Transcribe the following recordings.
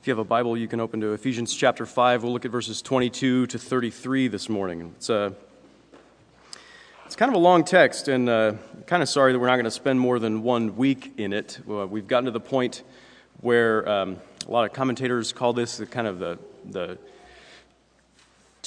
If you have a Bible, you can open to Ephesians chapter 5. We'll look at verses 22 to 33 this morning. It's, a, it's kind of a long text, and uh, kind of sorry that we're not going to spend more than one week in it. Uh, we've gotten to the point where um, a lot of commentators call this the kind of the, the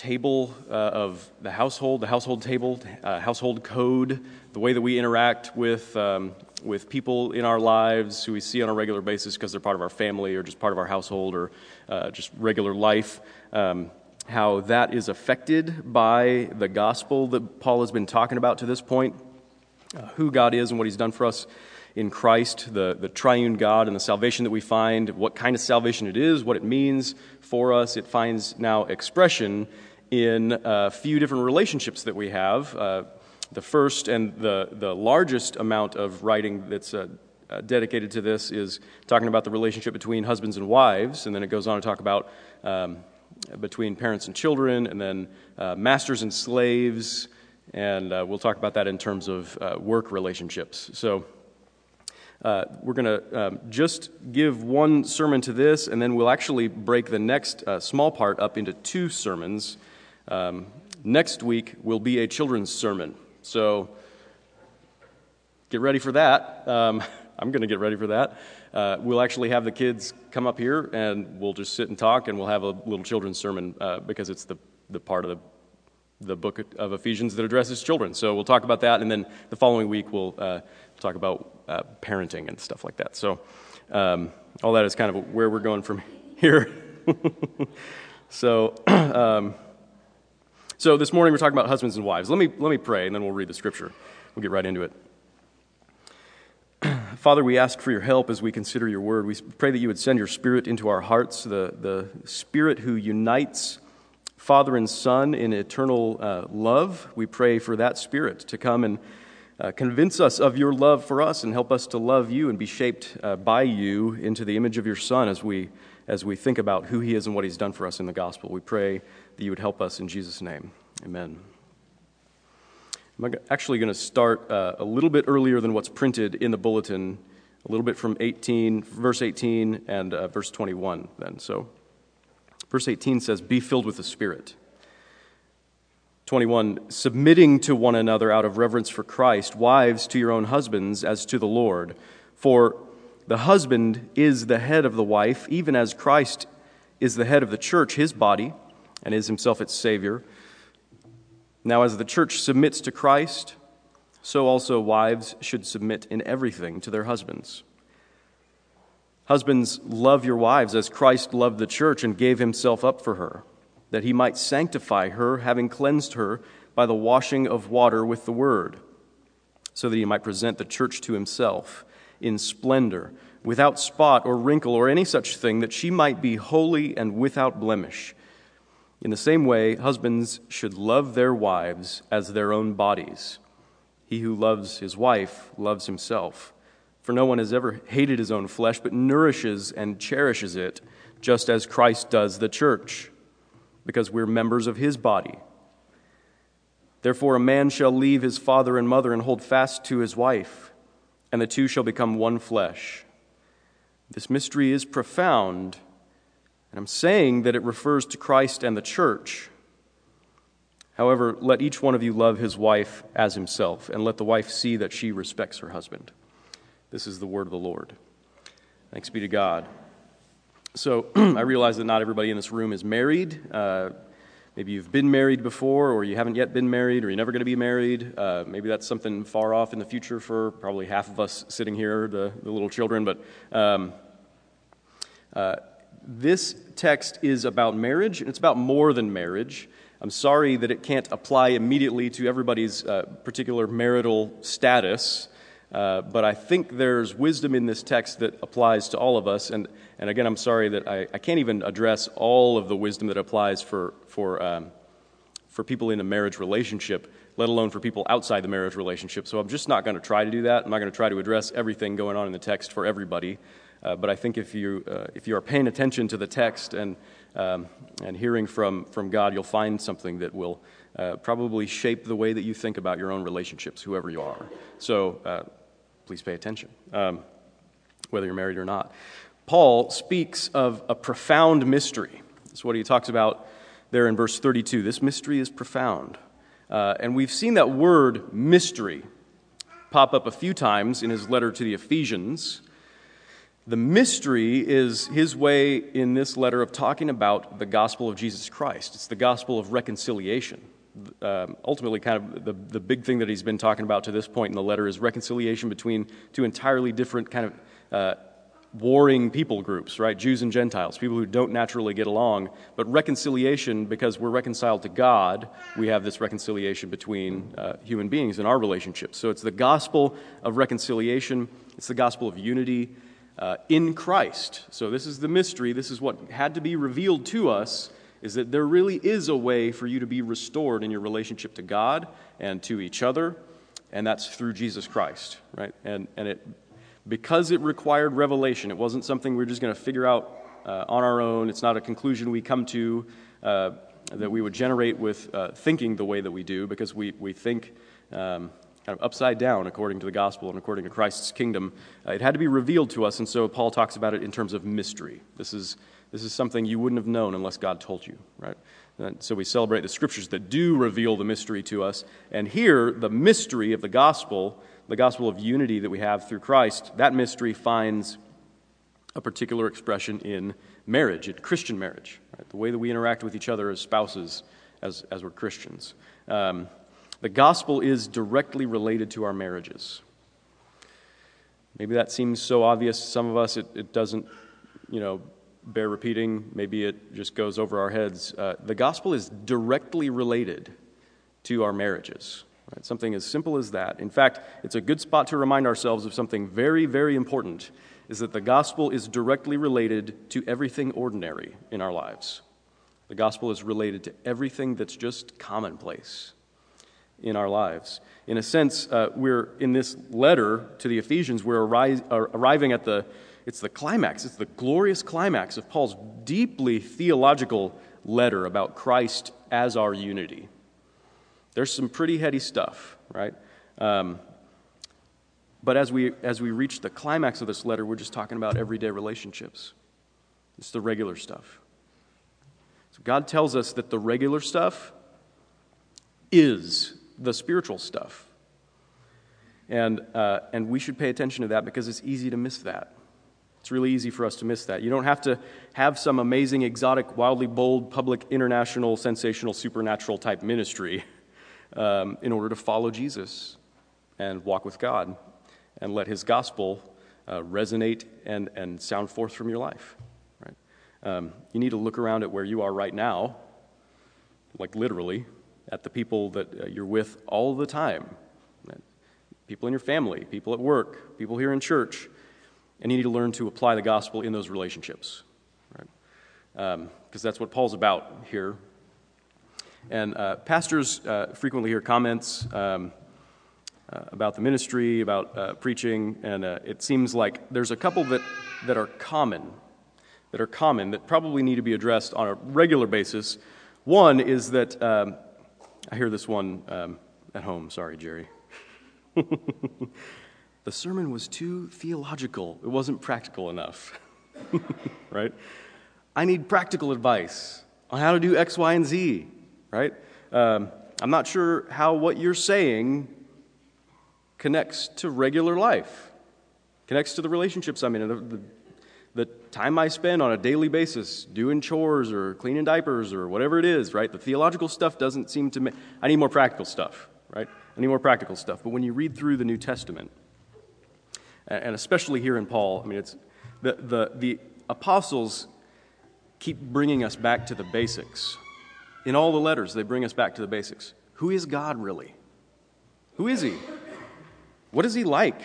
table uh, of the household, the household table, uh, household code, the way that we interact with, um, with people in our lives who we see on a regular basis because they're part of our family or just part of our household or uh, just regular life. Um, how that is affected by the gospel that Paul has been talking about to this point, uh, who God is and what he's done for us in Christ, the, the triune God and the salvation that we find, what kind of salvation it is, what it means for us. It finds now expression in a few different relationships that we have. Uh, the first and the, the largest amount of writing that's uh, uh, dedicated to this is talking about the relationship between husbands and wives, and then it goes on to talk about um, between parents and children, and then uh, masters and slaves, and uh, we'll talk about that in terms of uh, work relationships. So, uh, we're going to um, just give one sermon to this, and then we'll actually break the next uh, small part up into two sermons. Um, next week will be a children's sermon. So get ready for that. Um, I'm going to get ready for that. Uh, we'll actually have the kids come up here and we'll just sit and talk and we'll have a little children's sermon uh, because it's the, the part of the, the book of Ephesians that addresses children. So we'll talk about that and then the following week we'll uh, talk about uh, parenting and stuff like that. So um, all that is kind of where we're going from here. so. Um, so this morning we're talking about husbands and wives. Let me, let me pray and then we'll read the scripture. We'll get right into it. Father, we ask for your help as we consider your word. We pray that you would send your spirit into our hearts, the, the spirit who unites Father and Son in eternal uh, love. We pray for that spirit to come and uh, convince us of your love for us and help us to love you and be shaped uh, by you into the image of your Son as we, as we think about who he is and what he's done for us in the gospel. We pray that you would help us in Jesus' name. Amen. I'm actually going to start uh, a little bit earlier than what's printed in the bulletin, a little bit from 18, verse 18 and uh, verse 21 then. So, verse 18 says, Be filled with the Spirit. 21, submitting to one another out of reverence for Christ, wives to your own husbands as to the Lord. For the husband is the head of the wife, even as Christ is the head of the church, his body and is himself its Savior. Now, as the church submits to Christ, so also wives should submit in everything to their husbands. Husbands, love your wives as Christ loved the church and gave himself up for her, that he might sanctify her, having cleansed her by the washing of water with the word, so that he might present the church to himself in splendor, without spot or wrinkle or any such thing, that she might be holy and without blemish. In the same way, husbands should love their wives as their own bodies. He who loves his wife loves himself. For no one has ever hated his own flesh, but nourishes and cherishes it, just as Christ does the church, because we're members of his body. Therefore, a man shall leave his father and mother and hold fast to his wife, and the two shall become one flesh. This mystery is profound. And I'm saying that it refers to Christ and the church. However, let each one of you love his wife as himself, and let the wife see that she respects her husband. This is the word of the Lord. Thanks be to God. So, I realize that not everybody in this room is married. Uh, maybe you've been married before, or you haven't yet been married, or you're never going to be married. Uh, maybe that's something far off in the future for probably half of us sitting here, the, the little children. But um, uh, this text is about marriage, and it's about more than marriage. I'm sorry that it can't apply immediately to everybody's uh, particular marital status, uh, but I think there's wisdom in this text that applies to all of us. And, and again, I'm sorry that I, I can't even address all of the wisdom that applies for, for, um, for people in a marriage relationship, let alone for people outside the marriage relationship. So I'm just not going to try to do that. I'm not going to try to address everything going on in the text for everybody. Uh, but I think if you, uh, if you are paying attention to the text and, um, and hearing from, from God, you'll find something that will uh, probably shape the way that you think about your own relationships, whoever you are. So uh, please pay attention, um, whether you're married or not. Paul speaks of a profound mystery. That's what he talks about there in verse 32. This mystery is profound. Uh, and we've seen that word mystery pop up a few times in his letter to the Ephesians. The mystery is his way in this letter of talking about the gospel of Jesus Christ. It's the gospel of reconciliation. Um, ultimately, kind of the, the big thing that he's been talking about to this point in the letter is reconciliation between two entirely different kind of uh, warring people groups, right? Jews and Gentiles, people who don't naturally get along. But reconciliation, because we're reconciled to God, we have this reconciliation between uh, human beings in our relationships. So it's the gospel of reconciliation, it's the gospel of unity uh, in Christ. So this is the mystery. This is what had to be revealed to us. Is that there really is a way for you to be restored in your relationship to God and to each other, and that's through Jesus Christ, right? And, and it because it required revelation. It wasn't something we are just going to figure out uh, on our own. It's not a conclusion we come to uh, that we would generate with uh, thinking the way that we do, because we, we think um, kind of upside down according to the gospel and according to Christ's kingdom. Uh, it had to be revealed to us, and so Paul talks about it in terms of mystery. This is, this is something you wouldn't have known unless God told you, right? And so we celebrate the scriptures that do reveal the mystery to us. And here, the mystery of the gospel the gospel of unity that we have through Christ, that mystery finds a particular expression in marriage, in Christian marriage, right? the way that we interact with each other as spouses, as, as we're Christians. Um, the gospel is directly related to our marriages. Maybe that seems so obvious to some of us, it, it doesn't, you know, bear repeating. Maybe it just goes over our heads. Uh, the gospel is directly related to our marriages. Right? Something as simple as that. In fact, it's a good spot to remind ourselves of something very, very important is that the gospel is directly related to everything ordinary in our lives. The gospel is related to everything that's just commonplace in our lives. In a sense, uh, we're in this letter to the Ephesians, we're arri- arriving at the it's the climax, it's the glorious climax of Paul's deeply theological letter about Christ as our unity. There's some pretty heady stuff, right? Um, but as we, as we reach the climax of this letter, we're just talking about everyday relationships. It's the regular stuff. So God tells us that the regular stuff is the spiritual stuff. And, uh, and we should pay attention to that because it's easy to miss that. It's really easy for us to miss that. You don't have to have some amazing, exotic, wildly bold, public, international, sensational, supernatural type ministry um, in order to follow Jesus and walk with God and let his gospel uh, resonate and, and sound forth from your life. Right? Um, you need to look around at where you are right now, like literally, at the people that uh, you're with all the time people in your family, people at work, people here in church, and you need to learn to apply the gospel in those relationships. Right? Because um, that's what Paul's about here and uh, pastors uh, frequently hear comments um, uh, about the ministry, about uh, preaching, and uh, it seems like there's a couple that, that are common, that are common, that probably need to be addressed on a regular basis. One is that, um, I hear this one um, at home, sorry, Jerry. the sermon was too theological, it wasn't practical enough, right? I need practical advice on how to do X, Y, and Z right? Um, I'm not sure how what you're saying connects to regular life, connects to the relationships I'm in, the, the, time I spend on a daily basis doing chores or cleaning diapers or whatever it is, right? The theological stuff doesn't seem to make, I need more practical stuff, right? I need more practical stuff. But when you read through the New Testament, and especially here in Paul, I mean, it's the, the, the apostles keep bringing us back to the basics in all the letters, they bring us back to the basics. Who is God really? Who is He? What is He like?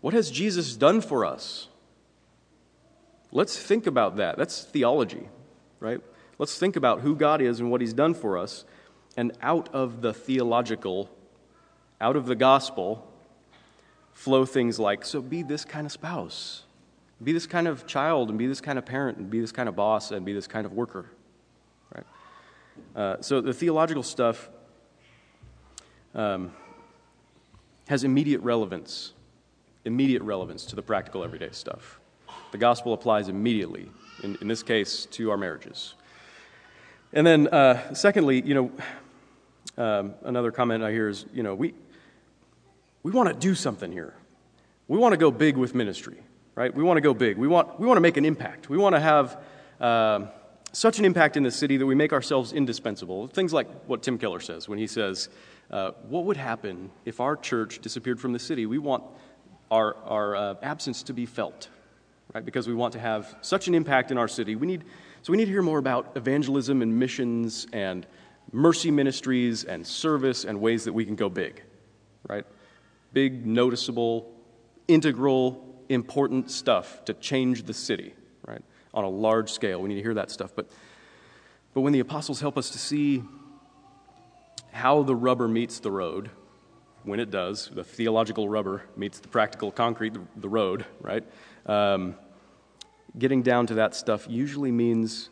What has Jesus done for us? Let's think about that. That's theology, right? Let's think about who God is and what He's done for us. And out of the theological, out of the gospel, flow things like so be this kind of spouse, be this kind of child, and be this kind of parent, and be this kind of boss, and be this kind of worker. Uh, so the theological stuff um, has immediate relevance, immediate relevance to the practical everyday stuff. The gospel applies immediately, in, in this case, to our marriages. And then, uh, secondly, you know, um, another comment I hear is, you know, we, we want to do something here. We want to go big with ministry, right? We want to go big. We want, we want to make an impact. We want to have uh, such an impact in the city that we make ourselves indispensable. Things like what Tim Keller says when he says, uh, What would happen if our church disappeared from the city? We want our, our uh, absence to be felt, right? Because we want to have such an impact in our city. We need, so we need to hear more about evangelism and missions and mercy ministries and service and ways that we can go big, right? Big, noticeable, integral, important stuff to change the city, right? On a large scale. We need to hear that stuff. But, but when the apostles help us to see how the rubber meets the road, when it does, the theological rubber meets the practical concrete, the, road, right? Um, getting down to that stuff usually means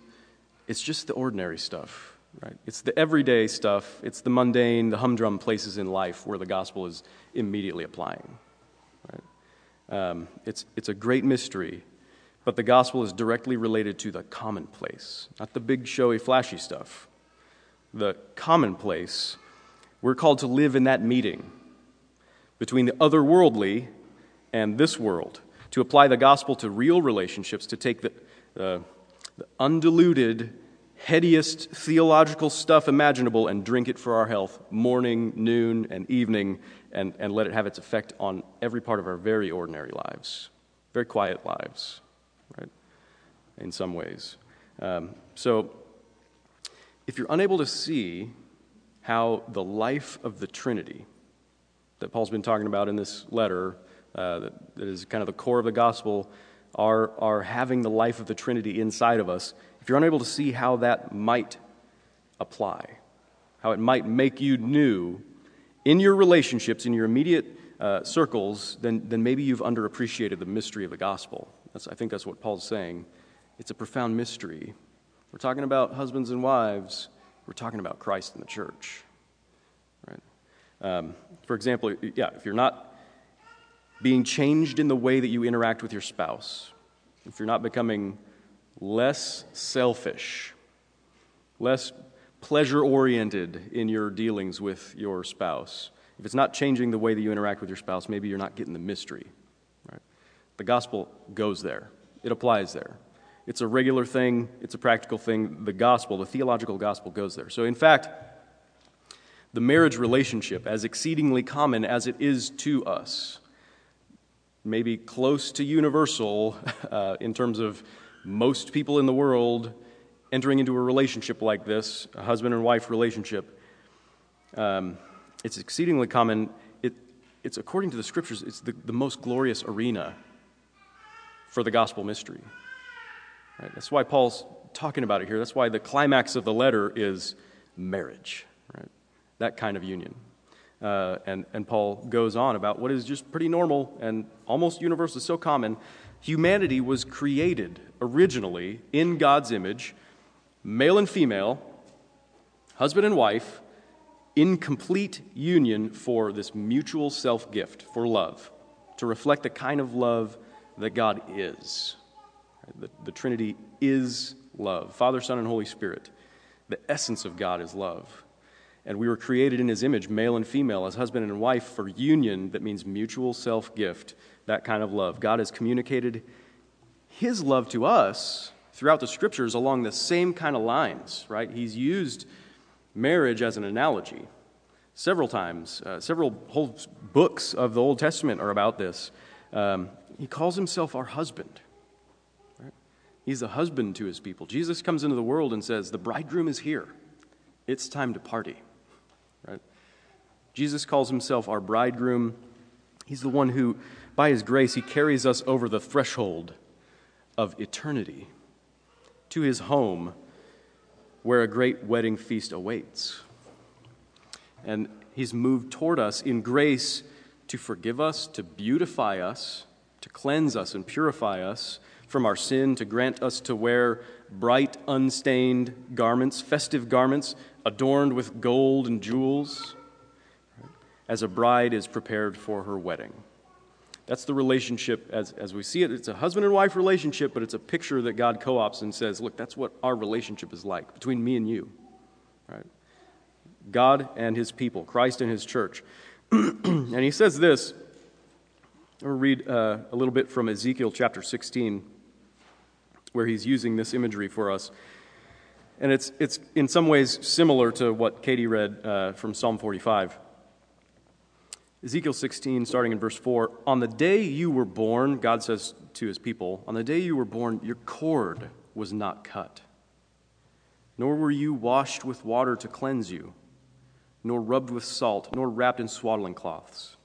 it's just the ordinary stuff, right? It's the everyday stuff, it's the mundane, the humdrum places in life where the gospel is immediately applying, right? Um, it's, it's a great mystery, but the gospel is directly related to the commonplace, not the big, showy, flashy stuff. The commonplace, we're called to live in that meeting between the otherworldly and this world, to apply the gospel to real relationships, to take the, the undiluted, headiest theological stuff imaginable and drink it for our health morning, noon, and evening, and, and let it have its effect on every part of our very ordinary lives, very quiet lives, right? In some ways. Um, so, if you're unable to see how the life of the Trinity, that Paul's been talking about in this letter, uh, that, is kind of the core of the gospel, are, are having the life of the Trinity inside of us, if you're unable to see how that might apply, how it might make you new in your relationships, in your immediate uh, circles, then, then maybe you've underappreciated the mystery of the gospel. That's, I think that's what Paul's saying. It's a profound mystery. We're talking about husbands and wives, we're talking about Christ and the church. Um, for example, yeah, if you're not being changed in the way that you interact with your spouse, if you're not becoming less selfish, less pleasure oriented in your dealings with your spouse, if it's not changing the way that you interact with your spouse, maybe you're not getting the mystery. Right? The gospel goes there, it applies there. It's a regular thing, it's a practical thing. The gospel, the theological gospel, goes there. So, in fact, the marriage relationship, as exceedingly common as it is to us, maybe close to universal uh, in terms of most people in the world entering into a relationship like this, a husband and wife relationship. Um, it's exceedingly common. It, it's according to the scriptures, it's the, the most glorious arena for the gospel mystery. Right? That's why Paul's talking about it here. That's why the climax of the letter is marriage that kind of union. Uh, and, and Paul goes on about what is just pretty normal and almost universal, so common. Humanity was created originally in God's image, male and female, husband and wife, in complete union for this mutual self gift, for love, to reflect the kind of love that God is. The, the Trinity is love Father, Son, and Holy Spirit. The essence of God is love. And we were created in his image, male and female, as husband and wife, for union that means mutual self gift, that kind of love. God has communicated his love to us throughout the scriptures along the same kind of lines, right? He's used marriage as an analogy several times. Uh, several whole books of the Old Testament are about this. Um, he calls himself our husband. He's a husband to his people. Jesus comes into the world and says, The bridegroom is here. It's time to party. Jesus calls himself our bridegroom. He's the one who, by his grace, he carries us over the threshold of eternity to his home where a great wedding feast awaits. And he's moved toward us in grace to forgive us, to beautify us, to cleanse us and purify us from our sin, to grant us to wear bright, unstained garments, festive garments adorned with gold and jewels as a bride is prepared for her wedding. That's the relationship as, as we see it. It's a husband and wife relationship, but it's a picture that God co ops and says, look, that's what our relationship is like between me and you. Right? God and his people, Christ and his church. and he says this. To read uh, a little bit from Ezekiel chapter 16, where he's using this imagery for us. And it's, it's in some ways similar to what Katie read uh, from Psalm 45. Ezekiel 16, starting in verse 4 On the day you were born, God says to his people, On the day you were born, your cord was not cut, nor were you washed with water to cleanse you, nor rubbed with salt, nor wrapped in swaddling cloths.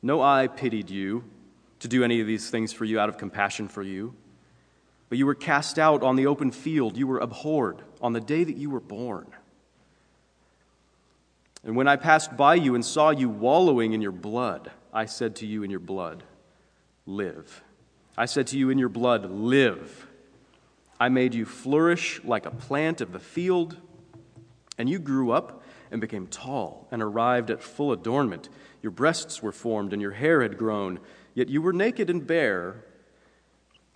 No eye pitied you to do any of these things for you out of compassion for you. But you were cast out on the open field. You were abhorred on the day that you were born. And when I passed by you and saw you wallowing in your blood, I said to you in your blood, Live. I said to you in your blood, Live. I made you flourish like a plant of the field, and you grew up and became tall and arrived at full adornment. Your breasts were formed and your hair had grown, yet you were naked and bare.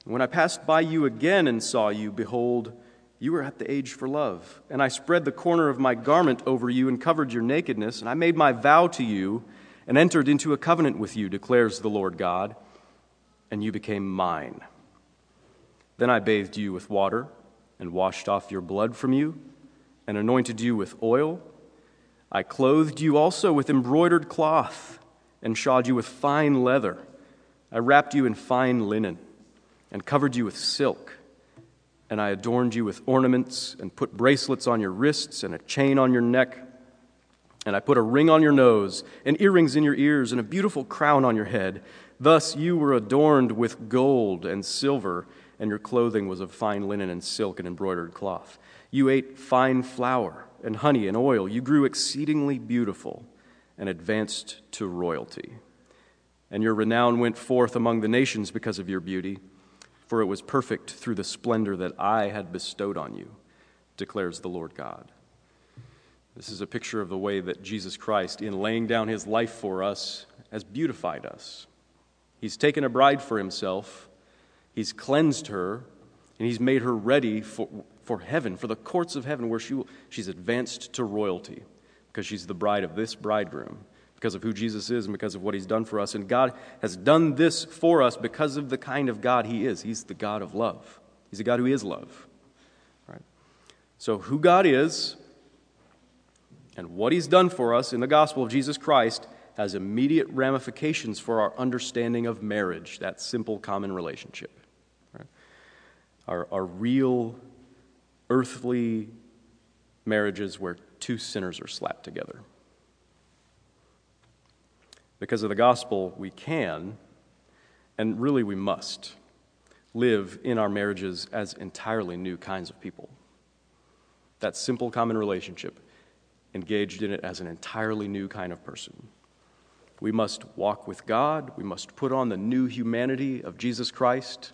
When I passed by you again and saw you, behold, you were at the age for love. And I spread the corner of my garment over you and covered your nakedness, and I made my vow to you and entered into a covenant with you, declares the Lord God, and you became mine. Then I bathed you with water and washed off your blood from you and anointed you with oil. I clothed you also with embroidered cloth and shod you with fine leather. I wrapped you in fine linen and covered you with silk. And I adorned you with ornaments and put bracelets on your wrists and a chain on your neck. And I put a ring on your nose and earrings in your ears and a beautiful crown on your head. Thus you were adorned with gold and silver, and your clothing was of fine linen and silk and embroidered cloth. You ate fine flour and honey and oil. You grew exceedingly beautiful and advanced to royalty. And your renown went forth among the nations because of your beauty for it was perfect through the splendor that I had bestowed on you, declares the Lord God. This is a picture of the way that Jesus Christ, in laying down his life for us, has beautified us. He's taken a bride for himself, he's cleansed her, and he's made her ready for, for heaven, for the courts of heaven, where she she's advanced to royalty because she's the bride of this bridegroom because of who Jesus is and because of what he's done for us. And God has done this for us because of the kind of God he is. He's the God of love, he's a God who is love. Right? So, who God is and what he's done for us in the gospel of Jesus Christ has immediate ramifications for our understanding of marriage, that simple common relationship. Right? Our, our real earthly marriages where two sinners are slapped together. Because of the gospel, we can, and really we must, live in our marriages as entirely new kinds of people. That simple common relationship, engaged in it as an entirely new kind of person. We must walk with God. We must put on the new humanity of Jesus Christ.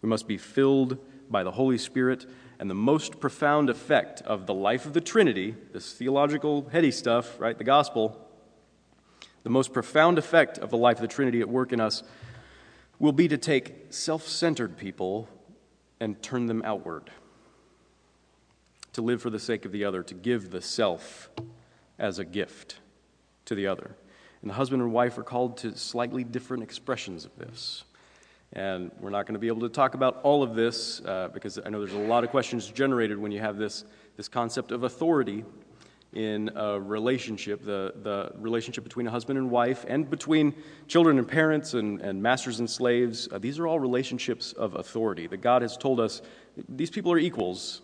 We must be filled by the Holy Spirit. And the most profound effect of the life of the Trinity, this theological, heady stuff, right, the gospel, the most profound effect of the life of the Trinity at work in us will be to take self centered people and turn them outward. To live for the sake of the other, to give the self as a gift to the other. And the husband and wife are called to slightly different expressions of this. And we're not going to be able to talk about all of this uh, because I know there's a lot of questions generated when you have this, this concept of authority in a relationship, the, the relationship between a husband and wife, and between children and parents and, and masters and slaves. Uh, these are all relationships of authority that God has told us these people are equals,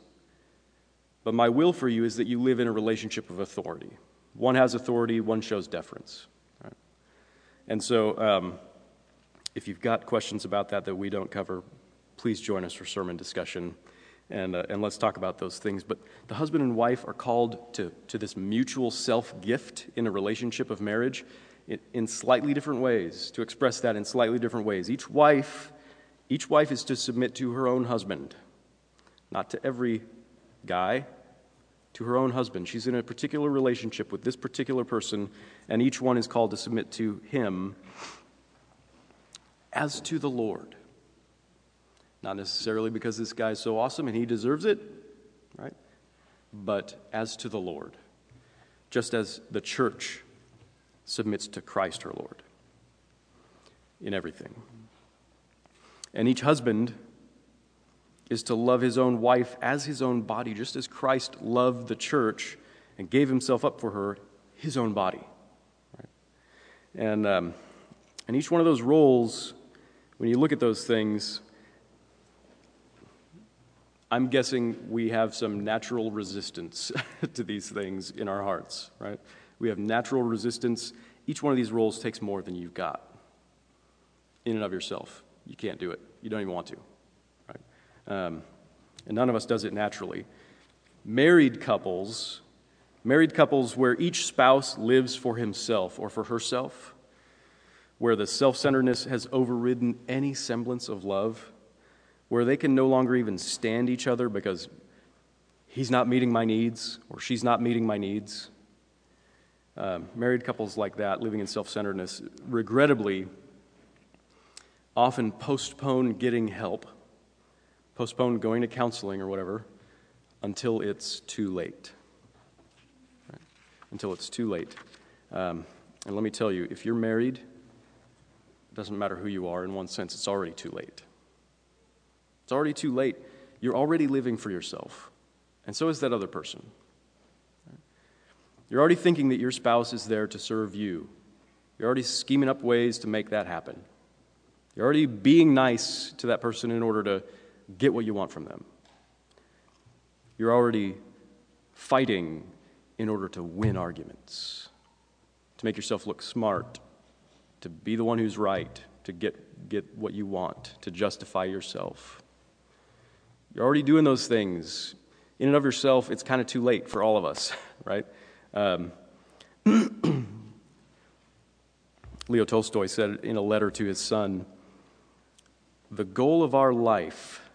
but my will for you is that you live in a relationship of authority. One has authority, one shows deference. Right? And so, um, if you've got questions about that that we don't cover, please join us for sermon discussion and, uh, and let's talk about those things. But the husband and wife are called to, to this mutual self gift in a relationship of marriage in, in slightly different ways, to express that in slightly different ways. Each wife, each wife is to submit to her own husband, not to every guy, to her own husband. She's in a particular relationship with this particular person, and each one is called to submit to him as to the Lord. Not necessarily because this guy's so awesome and he deserves it, right? But as to the Lord, just as the church submits to Christ her Lord in everything. And each husband is to love his own wife as his own body, just as Christ loved the church and gave himself up for her, his own body. Right? And, um, and each one of those roles, when you look at those things, I'm guessing we have some natural resistance to these things in our hearts, right? We have natural resistance. Each one of these roles takes more than you've got in and of yourself. You can't do it. You don't even want to. Right? Um, and none of us does it naturally. Married couples, married couples where each spouse lives for himself or for herself, where the self centeredness has overridden any semblance of love, where they can no longer even stand each other because he's not meeting my needs or she's not meeting my needs. Um, married couples like that, living in self centeredness, regrettably, often postpone getting help, postpone going to counseling or whatever until it's too late. Right? Until it's too late. Um, and let me tell you, if you're married, it doesn't matter who you are, in one sense, it's already too late. It's already too late. You're already living for yourself, and so is that other person. You're already thinking that your spouse is there to serve you. You're already scheming up ways to make that happen. You're already being nice to that person in order to get what you want from them. You're already fighting in order to win arguments, to make yourself look smart, to be the one who's right, to get, get what you want, to justify yourself. You're already doing those things. In and of yourself, it's kind of too late for all of us, right? Um, Leo Tolstoy said in a letter to his son the goal of our life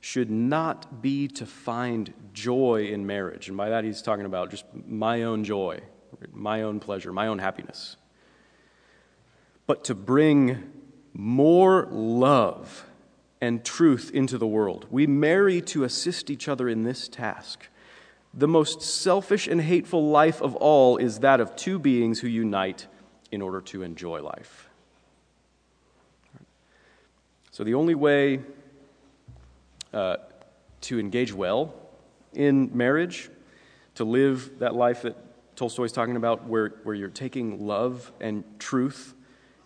should not be to find joy in marriage. And by that, he's talking about just my own joy, my own pleasure, my own happiness. But to bring more love and truth into the world. We marry to assist each other in this task. The most selfish and hateful life of all is that of two beings who unite in order to enjoy life. So, the only way uh, to engage well in marriage, to live that life that Tolstoy's talking about, where, where you're taking love and truth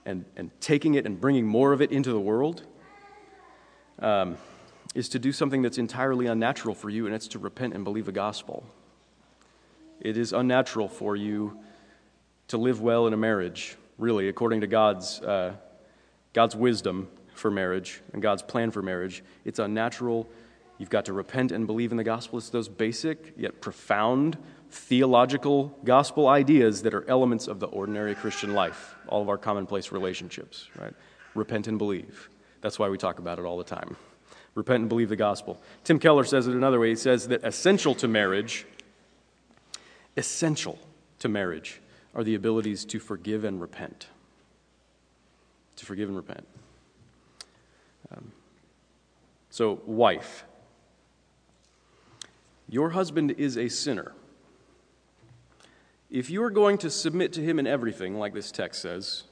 and, and taking it and bringing more of it into the world, um, is to do something that's entirely unnatural for you, and it's to repent and believe the gospel. It is unnatural for you to live well in a marriage, really, according to God's, uh, God's wisdom for marriage and God's plan for marriage. It's unnatural. You've got to repent and believe in the gospel. It's those basic yet profound theological gospel ideas that are elements of the ordinary Christian life, all of our commonplace relationships, right? Repent and believe. That's why we talk about it all the time. Repent and believe the gospel. Tim Keller says it another way. He says that essential to marriage, essential to marriage, are the abilities to forgive and repent. To forgive and repent. Um, so, wife, your husband is a sinner. If you are going to submit to him in everything, like this text says,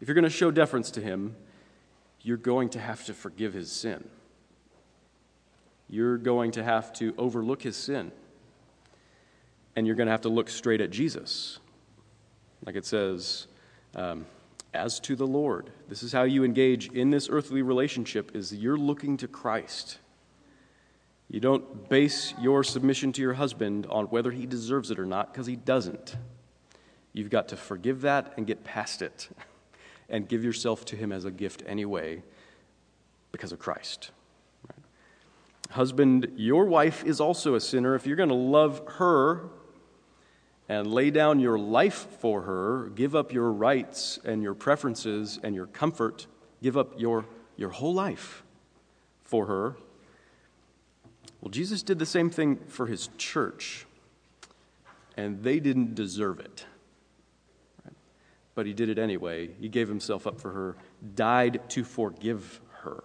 if you're going to show deference to him, you're going to have to forgive his sin. You're going to have to overlook his sin. And you're going to have to look straight at Jesus. Like it says, um, as to the Lord. This is how you engage in this earthly relationship is you're looking to Christ. You don't base your submission to your husband on whether he deserves it or not because he doesn't. You've got to forgive that and get past it and give yourself to him as a gift anyway because of Christ. Right? Husband, your wife is also a sinner. If you're going to love her and lay down your life for her, give up your rights and your preferences and your comfort, give up your, your whole life for her. Well, Jesus did the same thing for his church, and they didn't deserve it. But he did it anyway. He gave himself up for her died to forgive her.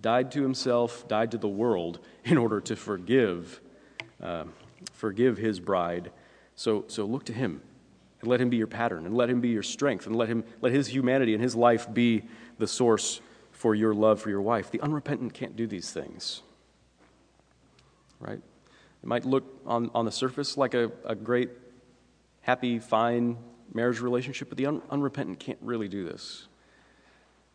Died to himself, died to the world in order to forgive, uh, forgive his bride. So, so look to him and let him be your pattern and let him be your strength and let him let his humanity and his life be the source for your love for your wife. The unrepentant can't do these things. Right? It might look on, on the surface like a, a great, happy, fine marriage relationship, but the un- unrepentant can't really do this.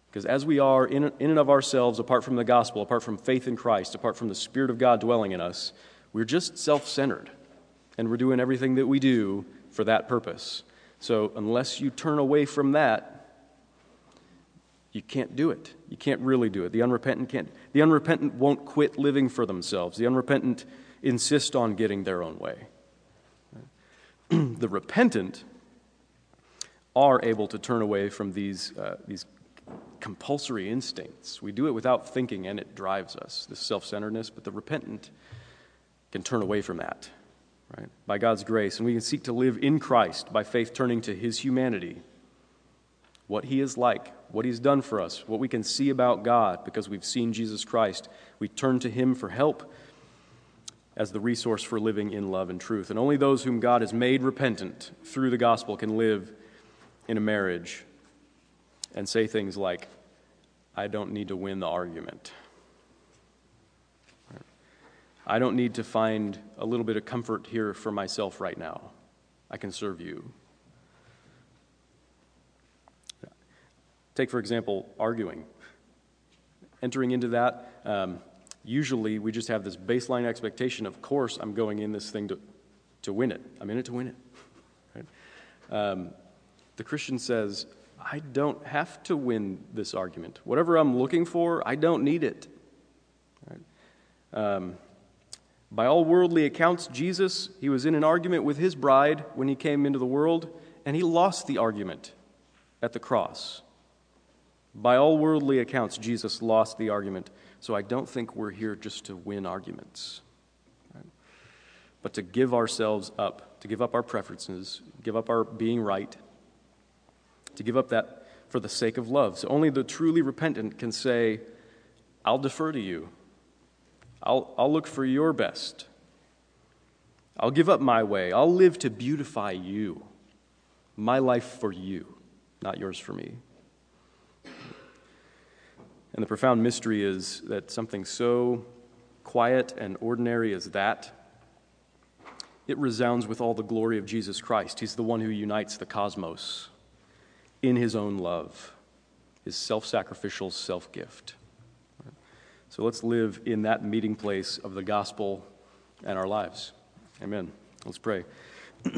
Because as we are in, in and of ourselves, apart from the gospel, apart from faith in Christ, apart from the Spirit of God dwelling in us, we're just self centered. And we're doing everything that we do for that purpose. So unless you turn away from that, you can't do it. You can't really do it. The unrepentant can't. The unrepentant won't quit living for themselves. The unrepentant insist on getting their own way. the repentant are able to turn away from these, uh, these compulsory instincts. We do it without thinking, and it drives us, this self centeredness. But the repentant can turn away from that, right? By God's grace. And we can seek to live in Christ by faith, turning to his humanity what he is like, what he's done for us, what we can see about God because we've seen Jesus Christ. We turn to him for help as the resource for living in love and truth. And only those whom God has made repentant through the gospel can live in a marriage and say things like, I don't need to win the argument. I don't need to find a little bit of comfort here for myself right now. I can serve you. Take, for example, arguing. Entering into that, um, usually we just have this baseline expectation of course, I'm going in this thing to, to win it. I'm in it to win it. Right? Um, the Christian says, I don't have to win this argument. Whatever I'm looking for, I don't need it. Um, by all worldly accounts, Jesus, he was in an argument with his bride when he came into the world, and he lost the argument at the cross. By all worldly accounts, Jesus lost the argument, so I don't think we're here just to win arguments, right? but to give ourselves up, to give up our preferences, give up our being right, to give up that for the sake of love. So only the truly repentant can say, I'll defer to you. I'll, I'll look for your best. I'll give up my way. I'll live to beautify you. My life for you, not yours for me. And the profound mystery is that something so quiet and ordinary as that, it resounds with all the glory of Jesus Christ. He's the one who unites the cosmos in his own love, his self sacrificial self gift. So let's live in that meeting place of the gospel and our lives. Amen. Let's pray.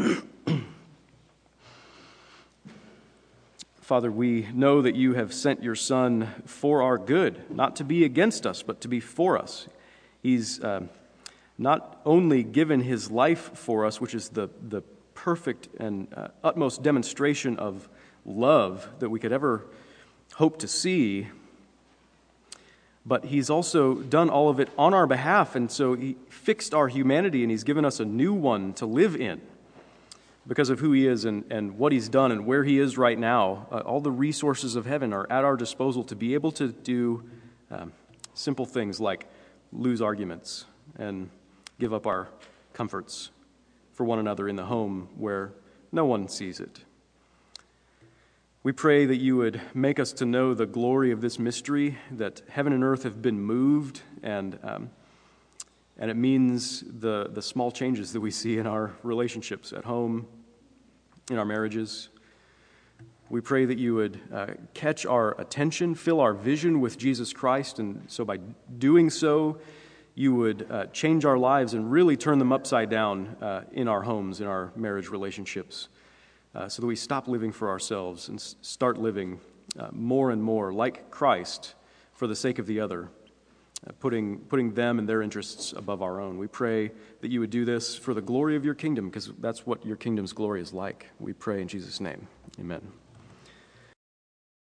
Father, we know that you have sent your Son for our good, not to be against us, but to be for us. He's uh, not only given his life for us, which is the, the perfect and uh, utmost demonstration of love that we could ever hope to see, but he's also done all of it on our behalf. And so he fixed our humanity and he's given us a new one to live in because of who he is and, and what he's done and where he is right now, uh, all the resources of heaven are at our disposal to be able to do um, simple things like lose arguments and give up our comforts for one another in the home where no one sees it. We pray that you would make us to know the glory of this mystery, that heaven and earth have been moved, and, um, and it means the, the small changes that we see in our relationships at home in our marriages. We pray that you would uh, catch our attention, fill our vision with Jesus Christ, and so by doing so, you would uh, change our lives and really turn them upside down uh, in our homes, in our marriage relationships, uh, so that we stop living for ourselves and s- start living uh, more and more like Christ for the sake of the other uh, putting, putting them and their interests above our own. We pray that you would do this for the glory of your kingdom, because that's what your kingdom's glory is like. We pray in Jesus' name. Amen.